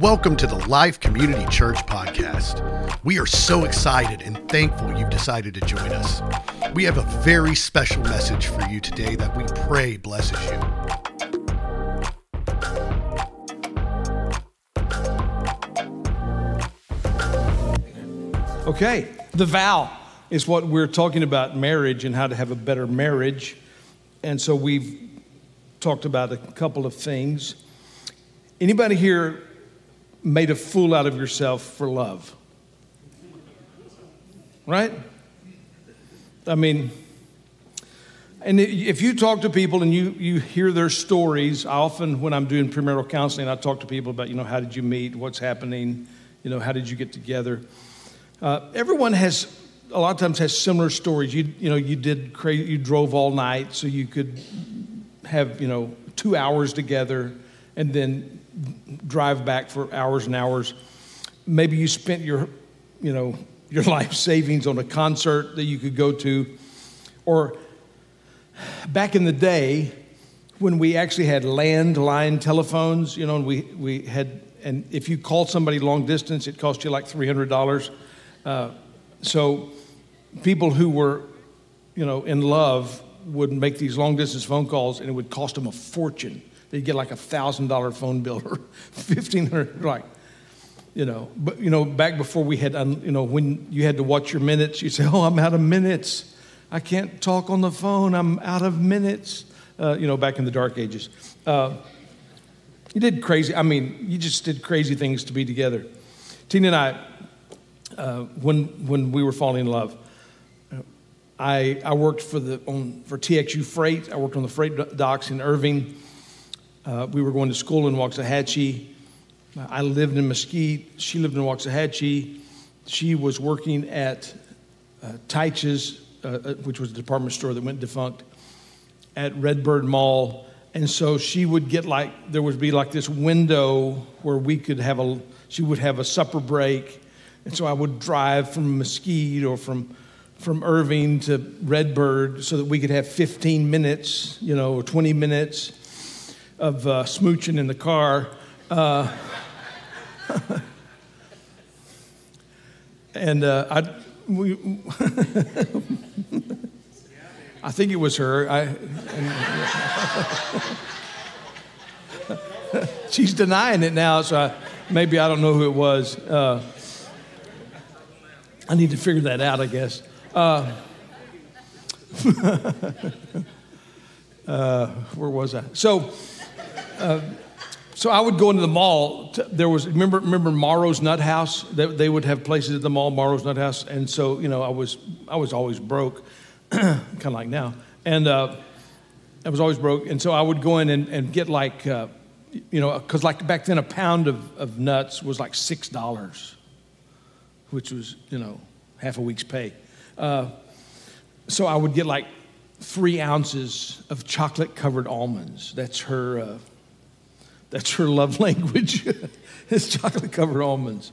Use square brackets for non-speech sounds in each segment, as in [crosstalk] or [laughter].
Welcome to the Life Community Church podcast. We are so excited and thankful you've decided to join us. We have a very special message for you today that we pray blesses you. Okay, the vow is what we're talking about marriage and how to have a better marriage. And so we've talked about a couple of things. Anybody here made a fool out of yourself for love? Right? I mean, and if you talk to people and you, you hear their stories, often, when I'm doing premarital counseling, I talk to people about, you know, how did you meet? What's happening? You know, how did you get together? Uh, everyone has, a lot of times, has similar stories. You, you know, you did crazy, you drove all night so you could have, you know, two hours together and then drive back for hours and hours. Maybe you spent your, you know, [laughs] your life savings on a concert that you could go to. Or back in the day, when we actually had landline telephones, you know, and we, we had, and if you called somebody long distance, it cost you like $300. Uh, so people who were, you know, in love would make these long distance phone calls and it would cost them a fortune. They'd get like a thousand dollar phone bill or [laughs] fifteen hundred, like, you know. But you know, back before we had, you know, when you had to watch your minutes, you say, "Oh, I'm out of minutes. I can't talk on the phone. I'm out of minutes." Uh, you know, back in the dark ages, uh, you did crazy. I mean, you just did crazy things to be together. Tina and I uh, when, when we were falling in love. I, I worked for, the, on, for TXU Freight. I worked on the freight docks in Irving. Uh, we were going to school in Waxahachie. I lived in Mesquite. She lived in Waxahachie. She was working at uh, Titche's, uh, uh, which was a department store that went defunct, at Redbird Mall. And so she would get like, there would be like this window where we could have a, she would have a supper break and so I would drive from Mesquite or from, from Irving to Redbird so that we could have 15 minutes, you know, or 20 minutes of uh, smooching in the car. Uh, [laughs] and uh, I, we, [laughs] I think it was her. I, and, [laughs] she's denying it now, so I, maybe I don't know who it was. Uh, I need to figure that out, I guess. Uh, uh, where was I? So, so I would go into the mall. To, there was remember remember Morrow's Nut House. They, they, would have places at the mall, Morrow's Nut House, and so you know I was I was always broke, [clears throat] kind of like now, and uh, I was always broke, and so I would go in and, and get like uh, you know because like back then a pound of, of nuts was like six dollars which was, you know, half a week's pay. Uh, so I would get like three ounces of chocolate covered almonds. That's her, uh, that's her love [laughs] language, is chocolate covered almonds.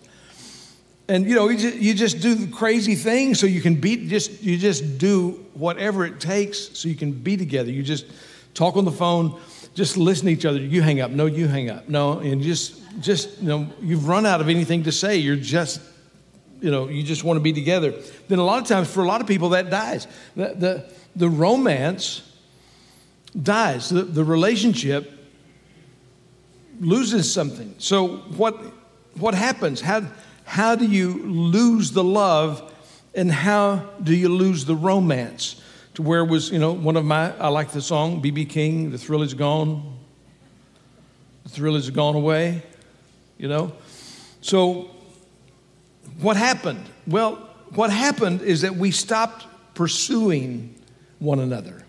And you know, you just, you just do the crazy things so you can be just you just do whatever it takes so you can be together. You just talk on the phone, just listen to each other. You hang up, no, you hang up, no, and just just you know, you've run out of anything to say. You're just you know, you just want to be together, then a lot of times for a lot of people that dies. The, the, the romance dies, the, the relationship loses something. So, what, what happens? How, how do you lose the love and how do you lose the romance? To where was, you know, one of my, I like the song, B.B. King, The Thrill Is Gone. The thrill is gone away, you know? So, what happened? Well, what happened is that we stopped pursuing one another.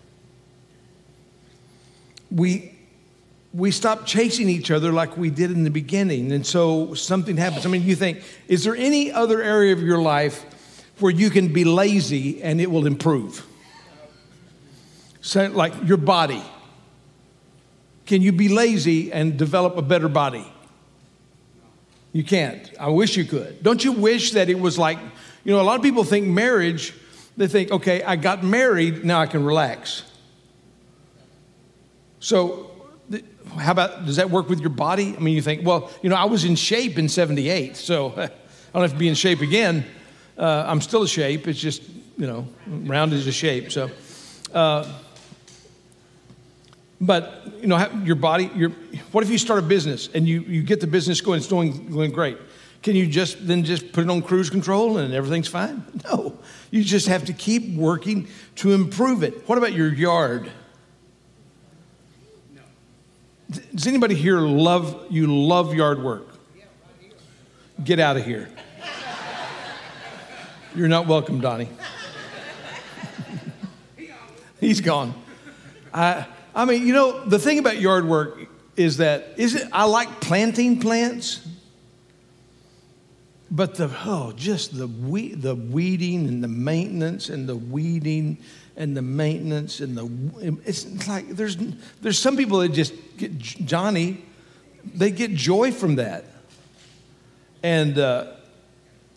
We, we stop chasing each other like we did in the beginning. And so something happens. I mean, you think, is there any other area of your life where you can be lazy and it will improve? Like your body. Can you be lazy and develop a better body? You can't. I wish you could. Don't you wish that it was like, you know, a lot of people think marriage, they think, okay, I got married, now I can relax. So, how about, does that work with your body? I mean, you think, well, you know, I was in shape in 78, so [laughs] I don't have to be in shape again. Uh, I'm still a shape. It's just, you know, round is a shape. So, uh, but, you know, your body, your, what if you start a business and you, you get the business going, it's doing, going great? Can you just then just put it on cruise control and everything's fine? [laughs] No. You just have to keep working to improve it. What about your yard? Does anybody here love you love yard work? Get out of here. You're not welcome, Donnie. [laughs] He's gone. I, I mean, you know, the thing about yard work is that is it I like planting plants, but the oh, just the we, the weeding and the maintenance and the weeding and the maintenance and the it's like there's there's some people that just get Johnny, they get joy from that, and uh,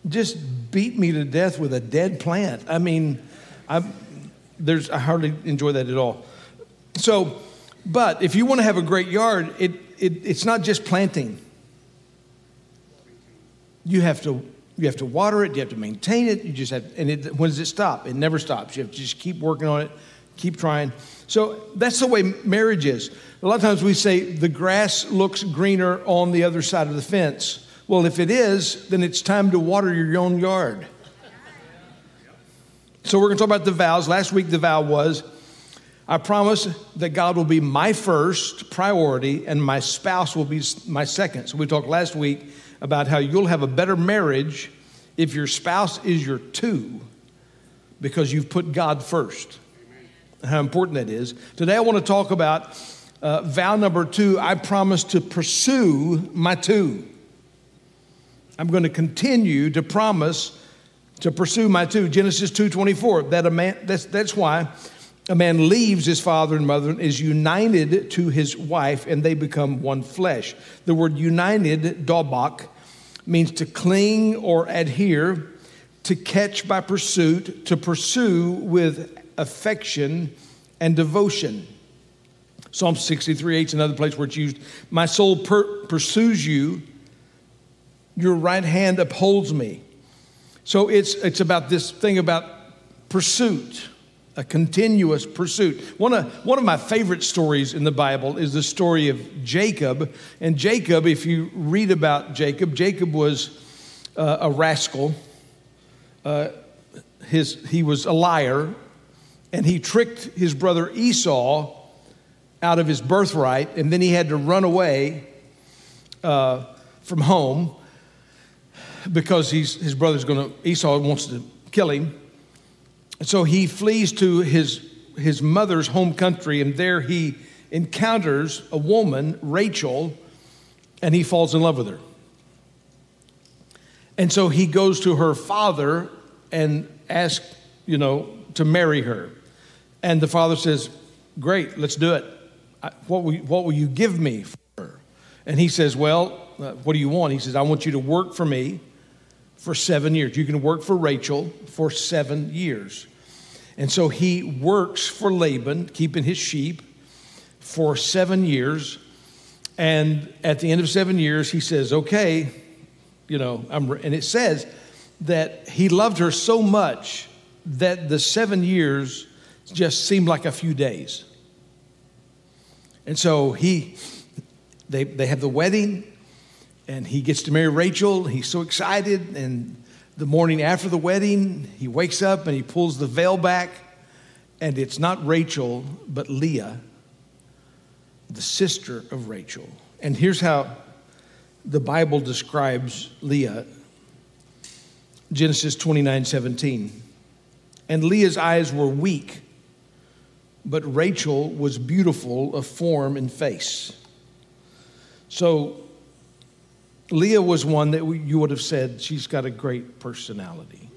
just beat me to death with a dead plant. I mean, I there's I hardly enjoy that at all. So, but if you want to have a great yard, it, it it's not just planting. You have to you have to water it, you have to maintain it, you just have, and it, when does it stop? It never stops. You have to just keep working on it, keep trying. So that's the way marriage is. A lot of times we say the grass looks greener on the other side of the fence. Well, if it is, then it's time to water your own yard. So we're going to talk about the vows. Last week, the vow was I promise that God will be my first priority and my spouse will be my second. So we talked last week about how you'll have a better marriage if your spouse is your two because you've put God first. How important that is. Today, I want to talk about uh, vow number two I promise to pursue my two. I'm going to continue to promise to pursue my two. Genesis 2:24. That a man that's that's why a man leaves his father and mother and is united to his wife and they become one flesh. The word united, dobak, means to cling or adhere, to catch by pursuit, to pursue with affection and devotion. Psalm 63 8 is another place where it's used. My soul per- pursues you, your right hand upholds me. So it's, it's about this thing about pursuit, a continuous pursuit. One of, one of my favorite stories in the Bible is the story of Jacob. And Jacob, if you read about Jacob, Jacob was uh, a rascal. Uh, his, he was a liar, and he tricked his brother Esau out of his birthright, and then he had to run away uh, from home because he's, his brother's going to, Esau wants to kill him. And so he flees to his, his mother's home country, and there he encounters a woman, Rachel, and he falls in love with her. And so he goes to her father and asks, you know, to marry her. And the father says, Great, let's do it. What will, what will you give me for her? And he says, Well, uh, what do you want? He says, I want you to work for me for seven years. You can work for Rachel for seven years. And so he works for Laban, keeping his sheep for seven years. And at the end of seven years, he says, Okay, you know, I'm, and it says that he loved her so much that the seven years just seemed like a few days. And so he, they, they have the wedding, and he gets to marry Rachel. He's so excited. And the morning after the wedding, he wakes up and he pulls the veil back, and it's not Rachel, but Leah, the sister of Rachel. And here's how the Bible describes Leah Genesis 29 17. And Leah's eyes were weak, but Rachel was beautiful of form and face. So Leah was one that you would have said she's got a great personality.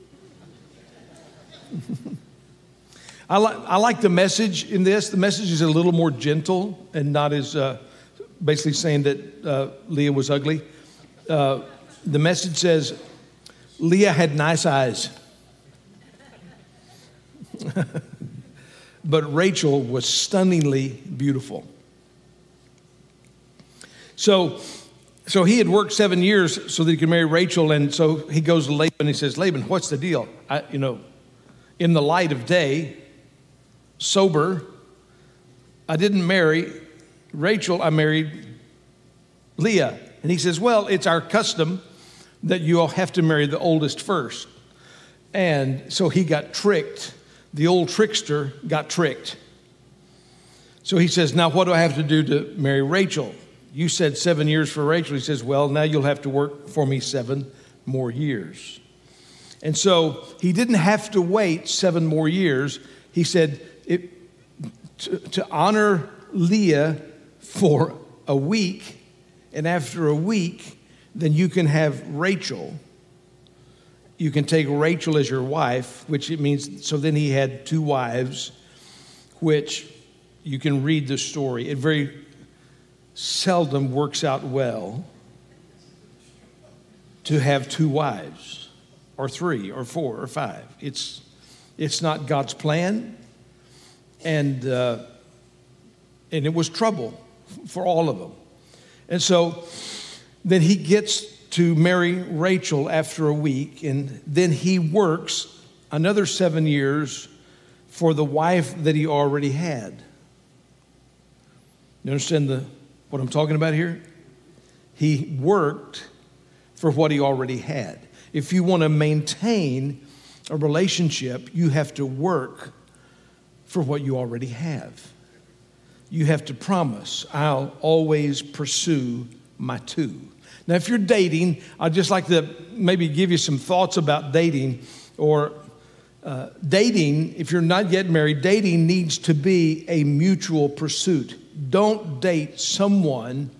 [laughs] I, like, I like the message in this. The message is a little more gentle and not as uh, basically saying that uh, Leah was ugly. Uh, the message says Leah had nice eyes, [laughs] but Rachel was stunningly beautiful. So, so he had worked seven years so that he could marry Rachel, and so he goes to Laban and he says, Laban, what's the deal? I, you know, in the light of day, sober, I didn't marry Rachel, I married Leah. And he says, Well, it's our custom that you all have to marry the oldest first. And so he got tricked. The old trickster got tricked. So he says, Now what do I have to do to marry Rachel? You said seven years for Rachel. He says, Well, now you'll have to work for me seven more years. And so he didn't have to wait seven more years. He said, it, to, to honor Leah for a week, and after a week, then you can have Rachel. You can take Rachel as your wife, which it means, so then he had two wives, which you can read the story. It very seldom works out well to have two wives, or three, or four, or five. It's, it's not God's plan, and, uh, and it was trouble for all of them. And so then he gets to marry Rachel after a week, and then he works another seven years for the wife that he already had. You understand the, what I'm talking about here? He worked for what he already had. If you want to maintain a relationship, you have to work for what you already have you have to promise, I'll always pursue my two. Now, if you're dating, I'd just like to maybe give you some thoughts about dating or uh, dating, if you're not yet married, dating needs to be a mutual pursuit. Don't date someone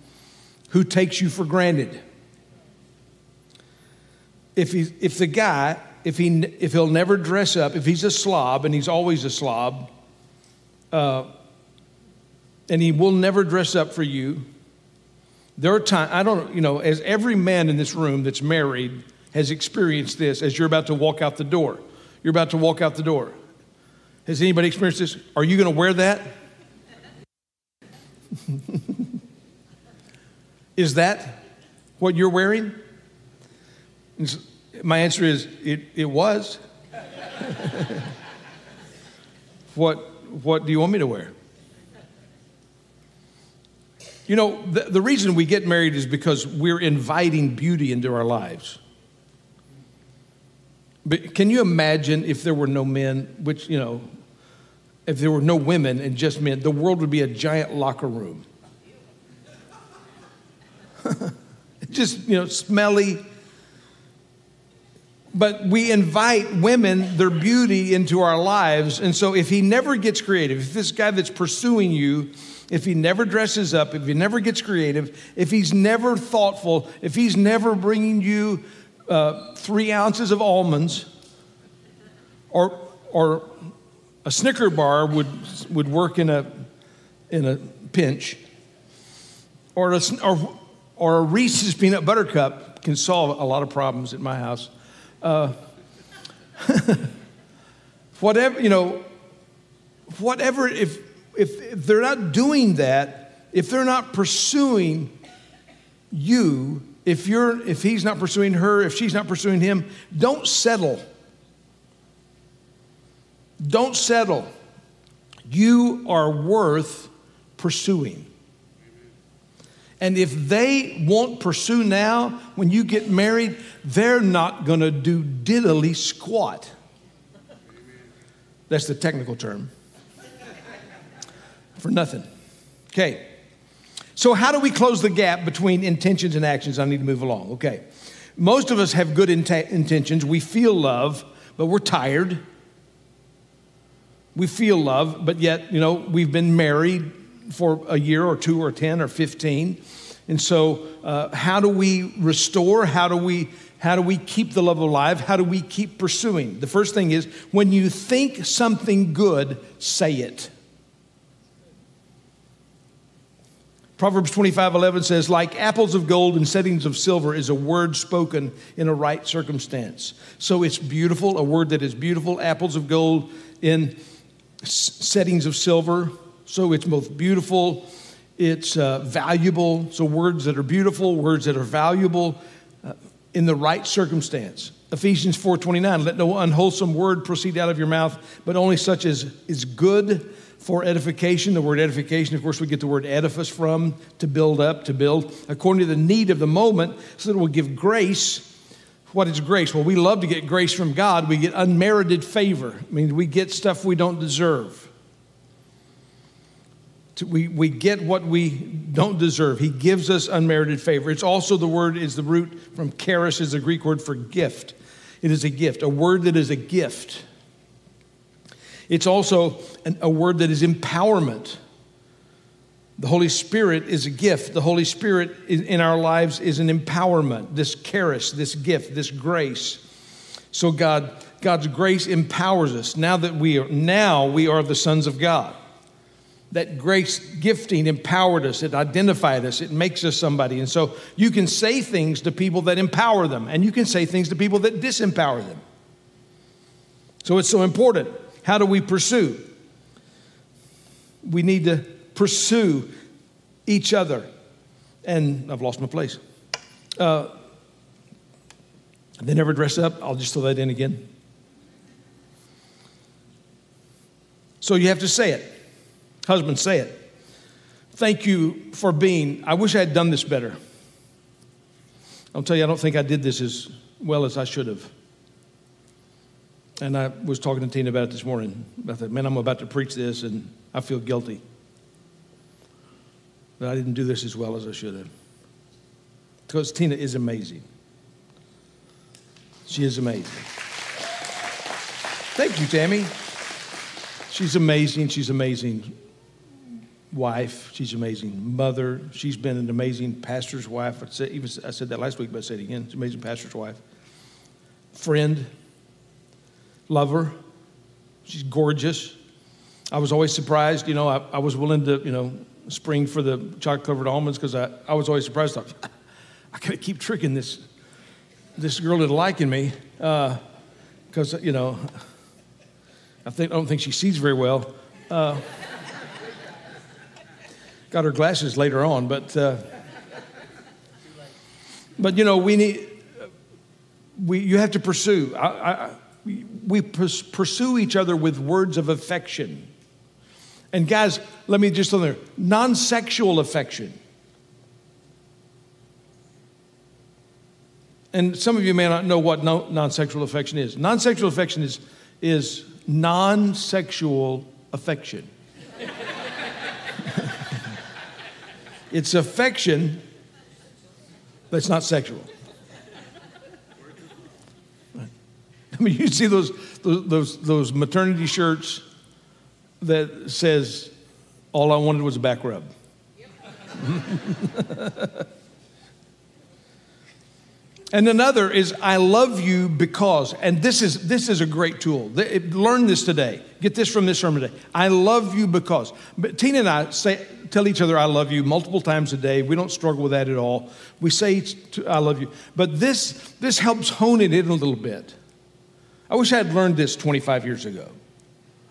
who takes you for granted. If, he, if the guy, if, he, if he'll never dress up, if he's a slob, and he's always a slob, uh, and he will never dress up for you. There are times, I don't, you know, as every man in this room that's married has experienced this as you're about to walk out the door. You're about to walk out the door. Has anybody experienced this? Are you going to wear that? [laughs] is that what you're wearing? My answer is it, it was. [laughs] what, what do you want me to wear? You know, the, the reason we get married is because we're inviting beauty into our lives. But can you imagine if there were no men, which, you know, if there were no women and just men, the world would be a giant locker room. [laughs] just, you know, smelly. But we invite women, their beauty, into our lives. And so if he never gets creative, if this guy that's pursuing you, if he never dresses up, if he never gets creative, if he's never thoughtful, if he's never bringing you uh, three ounces of almonds, or, or a Snicker bar would, would work in a, in a pinch, or a, or, or a Reese's peanut butter cup can solve a lot of problems at my house. Uh, [laughs] whatever, you know, whatever, if, if, if they're not doing that, if they're not pursuing you, if you're if he's not pursuing her, if she's not pursuing him, don't settle. Don't settle. You are worth pursuing. And if they won't pursue now, when you get married, they're not going to do diddly squat. That's the technical term for nothing. Okay. So, how do we close the gap between intentions and actions? I need to move along. Okay. Most of us have good intentions. We feel love, but we're tired. We feel love, but yet, you know, we've been married for a year or two or 10 or 15. And so, uh, how do we restore? How do we how do we keep the love alive? How do we keep pursuing? The first thing is when you think something good, say it. Proverbs 25 11 says, like apples of gold and settings of silver is a word spoken in a right circumstance. So it's beautiful, a word that is beautiful, apples of gold in settings of silver. So it's both beautiful it's uh, valuable. So, words that are beautiful, words that are valuable uh, in the right circumstance. Ephesians 4:29, let no unwholesome word proceed out of your mouth, but only such as is good for edification. The word edification, of course, we get the word edifice from, to build up, to build, according to the need of the moment, so that it will give grace. What is grace? Well, we love to get grace from God. We get unmerited favor. I mean, we get stuff we don't deserve. We, we get what we don't deserve. He gives us unmerited favor. It's also the word is the root from charis is the Greek word for gift. It is a gift, a word that is a gift. It's also an, a word that is empowerment. The Holy Spirit is a gift. The Holy Spirit in our lives is an empowerment, this charis, this gift, this grace. So God, God's grace empowers us. Now that we are now we are the sons of God that grace gifting empowered us, it identified us, it makes us somebody. And so you can say things to people that empower them, and you can say things to people that disempower them. So it's so important. How do we pursue? We need to pursue each other. And I've lost my place. Uh, they never dress up. I'll just throw that in again. So you have to say it. Husband, say it. Thank you for being, I wish I had done this better. I'll tell you, I don't think I did this as well as I should have. And I was talking to Tina about it this morning. I thought, man, I'm about to preach this and I feel guilty. That I didn't do this as well as I should have. Because Tina is amazing. She is amazing. Thank you, Tammy. She's amazing. She's amazing wife. She's amazing mother. She's been an amazing pastor's wife. I said, even, I said that last week, but I said it again. She's an amazing pastor's wife. Friend, lover. She's gorgeous. I was always surprised. You know, I, I was willing to, you know, spring for the chocolate covered almonds because I, I was always surprised. I, I gotta keep tricking this this girl into liking me because uh, you know I think I don't think she sees very well. Uh, got her glasses later on, but uh, but you know we need we you have to pursue. I, I, we pursue each other with words of affection. And guys, let me just throw there non-sexual affection. And some of you may not know what non-sexual affection is. Non-sexual affection is is non-sexual affection. [laughs] It's affection, but it's not sexual. I mean, you see those, those, those maternity shirts that says, all I wanted was a back rub. [laughs] And another is I love you because, and this is this is a great tool. Learn this today. Get this from this sermon today. I love you because. But Tina and I say tell each other I love you multiple times a day. We don't struggle with that at all. We say I love you. But this this helps hone it in a little bit. I wish I had learned this 25 years ago.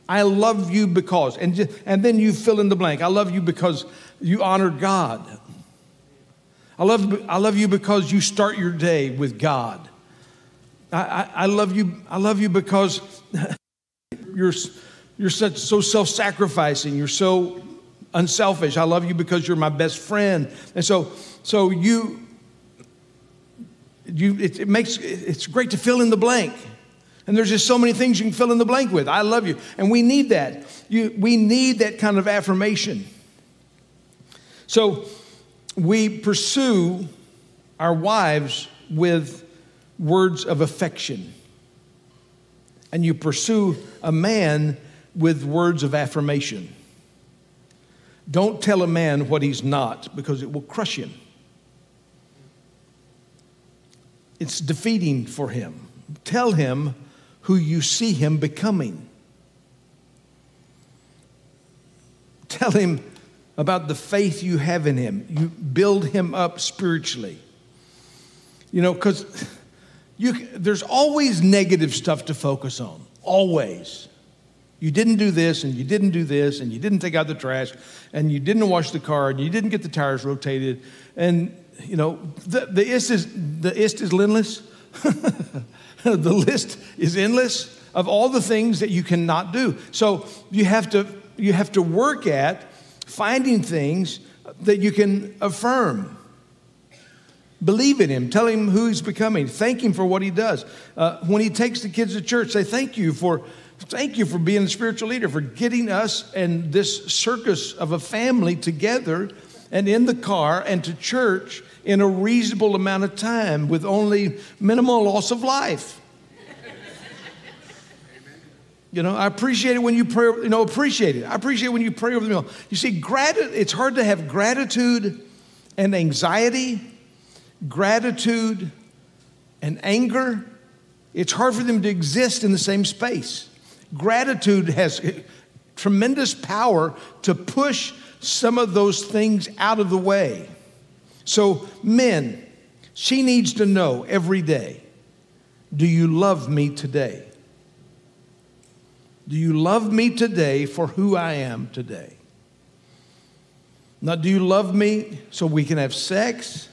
I love you because, and, and then you fill in the blank. I love you because you honor God. I love, I love you because you start your day with God. I, I, I love you. I love you because [laughs] you're, you're such, so self-sacrificing. You're so unselfish. I love you because you're my best friend. And so, so you, you it, it makes it's great to fill in the blank. And there's just so many things you can fill in the blank with. I love you. And we need that. You, we need that kind of affirmation. So we pursue our wives with words of affection. And you pursue a man with words of affirmation. Don't tell a man what he's not because it will crush him. It's defeating for him. Tell him who you see him becoming. Tell him about the faith you have in Him. You build Him up spiritually. You know, because there's always negative stuff to focus on, always. You didn't do this, and you didn't do this, and you didn't take out the trash, and you didn't wash the car, and you didn't get the tires rotated. And, you know, the, the, ist, is, the ist is endless. [laughs] [laughs] the list is endless of all the things that you cannot do. So you have to, you have to work at finding things that you can affirm. Believe in him. Tell him who he's becoming. Thank him for what he does. Uh, when he takes the kids to church, say thank you for thank you for being a spiritual leader, for getting us and this circus of a family together and in the car and to church in a reasonable amount of time with only minimal loss of life. You know, I appreciate it when you pray, you know, appreciate it. I appreciate when you pray over the meal. You see, gratitude, it's hard to have gratitude and anxiety, gratitude and anger. It's hard for them to exist in the same space. Gratitude has tremendous power to push some of those things out of the way. So, men, she needs to know every day do you love me today? Do you love me today for who I am today? Not do you love me so we can have sex,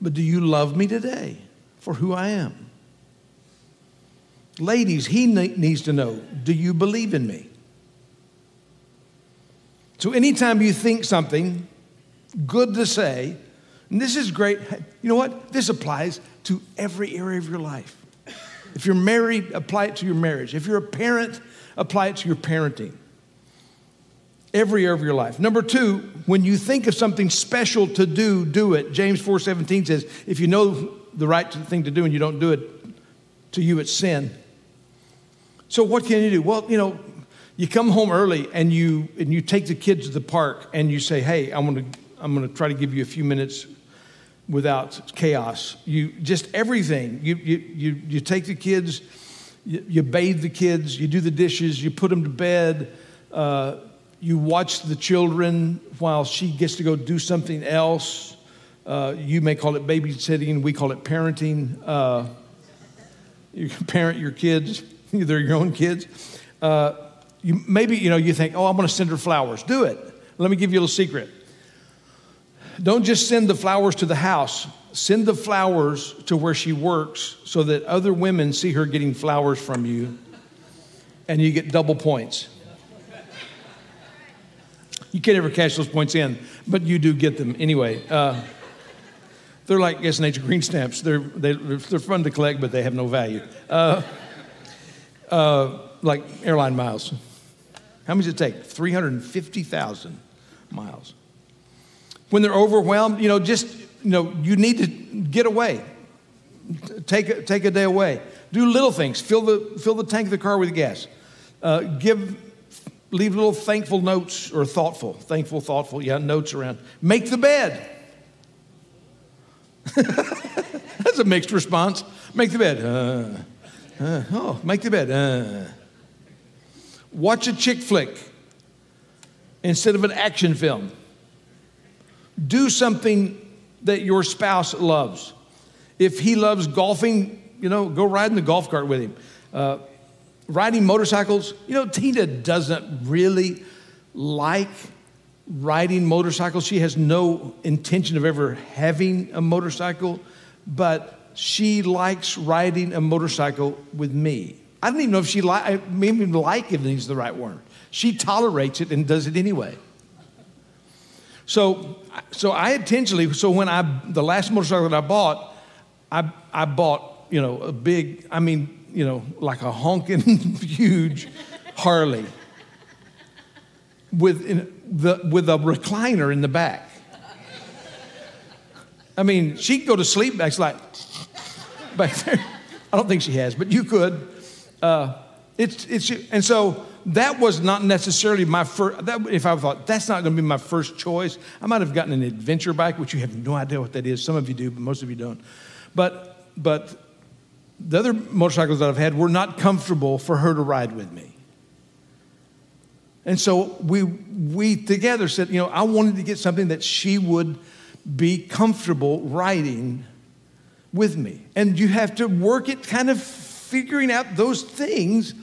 but do you love me today for who I am? Ladies, he needs to know do you believe in me? So anytime you think something good to say, and this is great, you know what? This applies to every area of your life. If you're married, apply it to your marriage. If you're a parent, apply it to your parenting. Every area of your life. Number two, when you think of something special to do, do it. James 4:17 says, if you know the right thing to do and you don't do it, to you it's sin. So what can you do? Well, you know, you come home early and you and you take the kids to the park and you say, "Hey, I'm going to I'm going to try to give you a few minutes without chaos. You just everything. You you you, you take the kids, you, you bathe the kids, you do the dishes, you put them to bed. Uh, you watch the children while she gets to go do something else. Uh, you may call it babysitting, we call it parenting. Uh, [laughs] you parent your kids, [laughs] they're your own kids. Uh, you, maybe you know you think, oh, I'm going to send her flowers. Do it. Let me give you a little secret. Don't just send the flowers to the house, send the flowers to where she works so that other women see her getting flowers from you and you get double points. You can't ever cash those points in, but you do get them anyway. Uh, they're like S&H green stamps. They're, they, are they are fun to collect, but they have no value. Uh, uh, like airline miles. How many does it take? 350,000 miles when they're overwhelmed, you know, just, you know, you need to get away. Take a, take a day away. Do little things. Fill the, fill the tank of the car with gas. Uh, give, leave little thankful notes or thoughtful, thankful, thoughtful, yeah, notes around. Make the bed. [laughs] That's a mixed response. Make the bed. Uh, uh, oh, make the bed. Uh. Watch a chick flick instead of an action film. Do something that your spouse loves. If he loves golfing, you know, go ride in the golf cart with him. Uh, riding motorcycles, you know, Tina doesn't really like riding motorcycles. She has no intention of ever having a motorcycle, but she likes riding a motorcycle with me. I don't even know if she like, maybe like if it's the right word. She tolerates it and does it anyway. So, so I intentionally, so when I, the last motorcycle that I bought, I, I bought, you know, a big, I mean, you know, like a honking [laughs] huge Harley with, the, with a recliner in the back. I mean, she'd go to sleep back, like, back [laughs] there. I don't think she has, but you could. Uh, it's, it's, and so that was not necessarily my first, that, if I thought that's not going to be my first choice, I might have gotten an adventure bike, which you have no idea what that is. Some of you do, but most of you don't. But, but the other motorcycles that I've had were not comfortable for her to ride with me. And so we, we together said, you know, I wanted to get something that she would be comfortable riding with me. And you have to work it kind of figuring out those things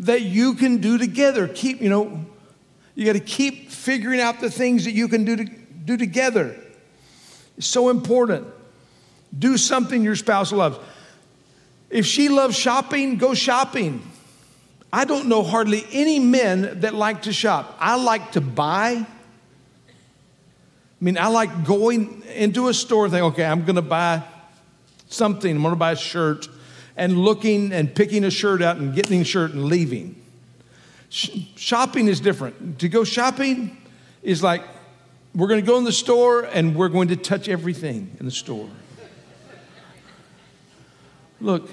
that you can do together. Keep, you know, you got to keep figuring out the things that you can do, to, do together. It's so important. Do something your spouse loves. If she loves shopping, go shopping. I don't know hardly any men that like to shop. I like to buy. I mean, I like going into a store and think, okay, I'm going to buy something. I'm to buy a shirt and looking and picking a shirt out and getting a shirt and leaving. shopping is different. To go shopping is like we're to go in the store and we're going to touch everything in the store. Look,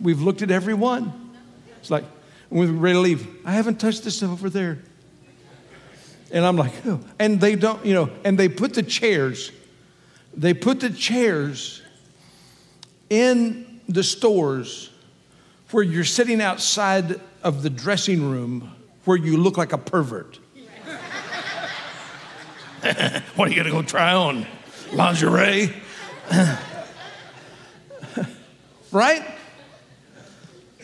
we've looked at every one. It's like, we're ready to leave, I haven't touched this stuff over there. And I'm like, oh. And they don't, you know, and they put the chairs, they put the chairs in the stores where you're sitting outside of the dressing room where you look like a pervert. [laughs] what are you going to go try on? Lingerie? [laughs] right?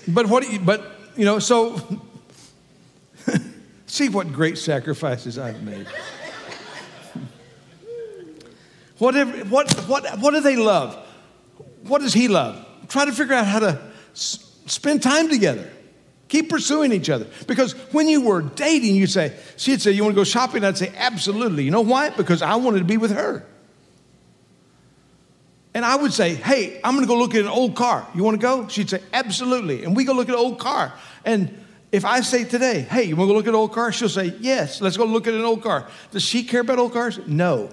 But what? You, but you know, so [laughs] see what great sacrifices I've made. Whatever, what, what, what do they love? What does he love? Try to figure out how to s- spend time together. Keep pursuing each other. Because when you were dating, you say, she'd say, You want to go shopping? I'd say, Absolutely. You know why? Because I wanted to be with her. And I would say, Hey, I'm going to go look at an old car. You want to go? She'd say, Absolutely. And we go look at an old car. And if I say today, Hey, you want to go look at an old car? She'll say, Yes, let's go look at an old car. Does she care about old cars? No.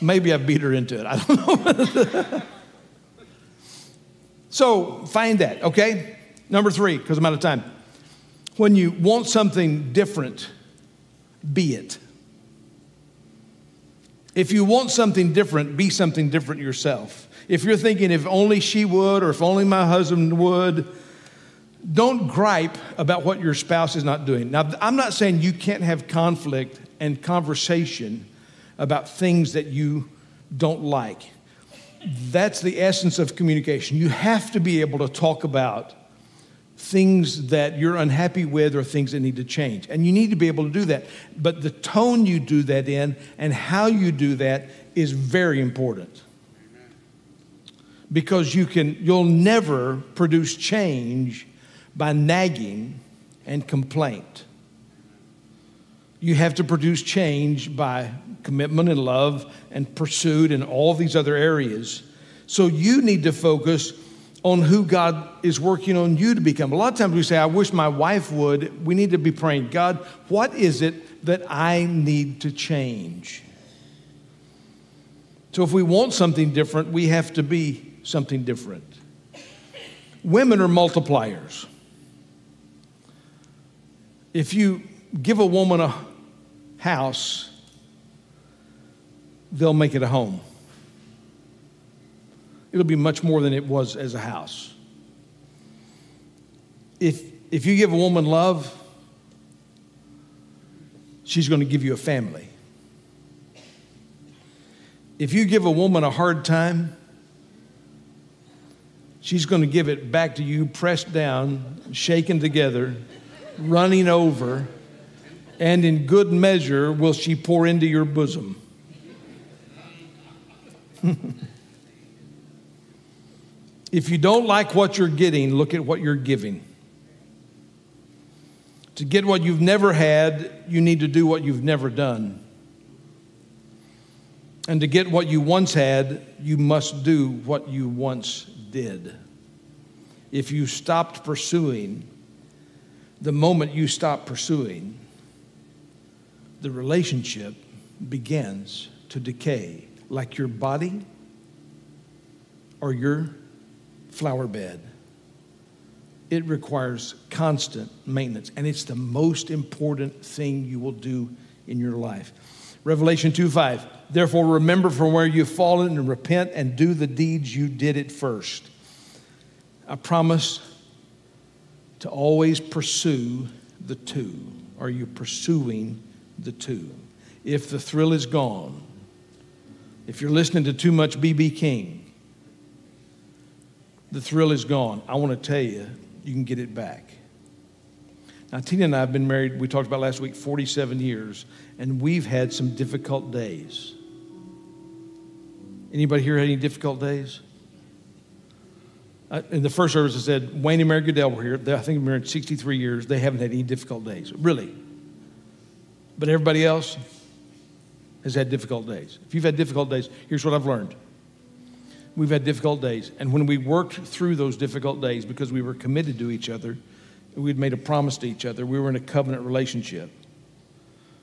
Maybe I beat her into it. I don't know. [laughs] so find that, okay? Number three, because I'm out of time. When you want something different, be it. If you want something different, be something different yourself. If you're thinking, if only she would, or if only my husband would, don't gripe about what your spouse is not doing. Now, I'm not saying you can't have conflict and conversation about things that you don't like. That's the essence of communication. You have to be able to talk about things that you're unhappy with or things that need to change. And you need to be able to do that. But the tone you do that in and how you do that is very important. Because you can you'll never produce change by nagging and complaint. You have to produce change by commitment and love and pursuit and all these other areas. So you need to focus on who God is working on you to become. A lot of times we say, I wish my wife would. We need to be praying, God, what is it that I need to change? So if we want something different, we have to be something different. Women are multipliers. If you give a woman a house, they'll make it a home it'll be much more than it was as a house. If, if you give a woman love, she's going to give you a family. If you give a woman a hard time, she's going to give it back to you, pressed down, shaken together, running over, and in good measure will she pour into your bosom. [laughs] If you don't like what you're getting, look at what you're giving. To get what you've never had, you need to do what you've never done. And to get what you once had, you must do what you once did. If you stopped pursuing, the moment you stop pursuing, the relationship begins to decay, like your body or your flower bed. It requires constant maintenance, and it's the most important thing you will do in your life. Revelation 2 5. Therefore, remember from where you've fallen and repent and do the deeds you did at first. I promise to always pursue the two. Are you pursuing the two? If the thrill is gone, if you're listening to too much B.B. King, the thrill is gone. I want to tell you, you can get it back. Now, Tina and I have been married, we talked about last week, 47 years, and we've had some difficult days. Anybody here had any difficult days? Uh, in the first service, I said, Wayne and Mary Goodell were here. They, I think they've been married 63 years. They haven't had any difficult days, really. But everybody else has had difficult days. If you've had difficult days, here's what I've learned. We've had difficult days. And when we worked through those difficult days because we were committed to each other, we'd made a promise to each other, we were in a covenant relationship.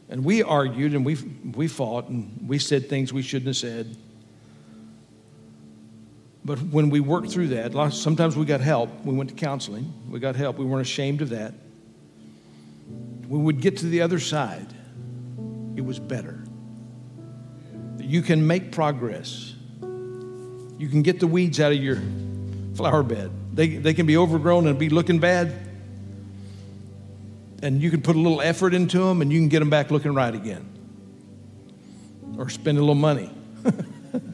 And we argued and we, we fought and we said things we shouldn't have said. But when we worked through that, sometimes we got help. We went to counseling, we got help. We weren't ashamed of that. We would get to the other side, it was better. You can make progress. You can get the weeds out of your flower bed. They, they can be overgrown and be looking bad. And you can put a little effort into them and you can get them back looking right again. Or spend a little money.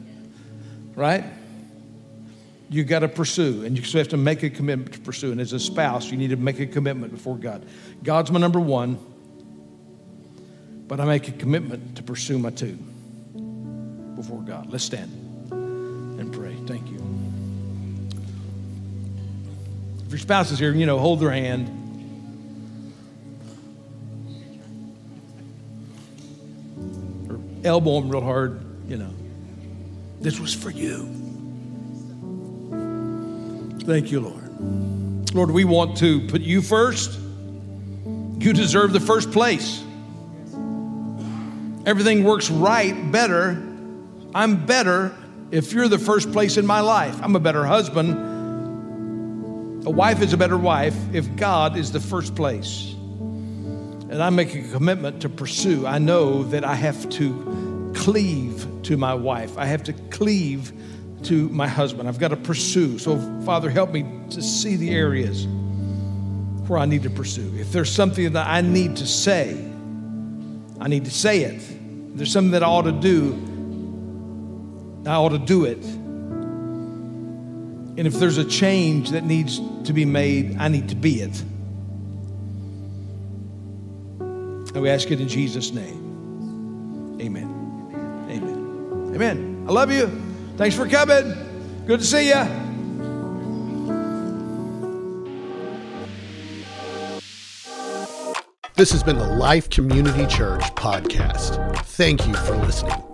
[laughs] right? you got to pursue, and you have to make a commitment to pursue. And as a spouse, you need to make a commitment before God. God's my number one, but I make a commitment to pursue my two before God. Let's stand and pray. Thank you. If your spouse is here, you know, hold their hand. Or elbow them real hard, you know. This was for you. Thank you, Lord. Lord, we want to put you first. You deserve the first place. Everything works right, better. I'm better if you're the first place in my life. I'm a better husband. A wife is a better wife if God is the first place. And I make a commitment to pursue. I know that I have to cleave to my wife, I have to cleave to my husband. I've got to pursue. So, Father, help me to see the areas where I need to pursue. If there's something that I need to say, I need to say it. There's something that I ought to do, I ought to do it. And if there's a change that needs to be made, I need to be it. And we ask it in Jesus' name. Amen. Amen. Amen. I love you. Thanks for coming. Good to see you. This has been the Life Community Church podcast. Thank you for listening.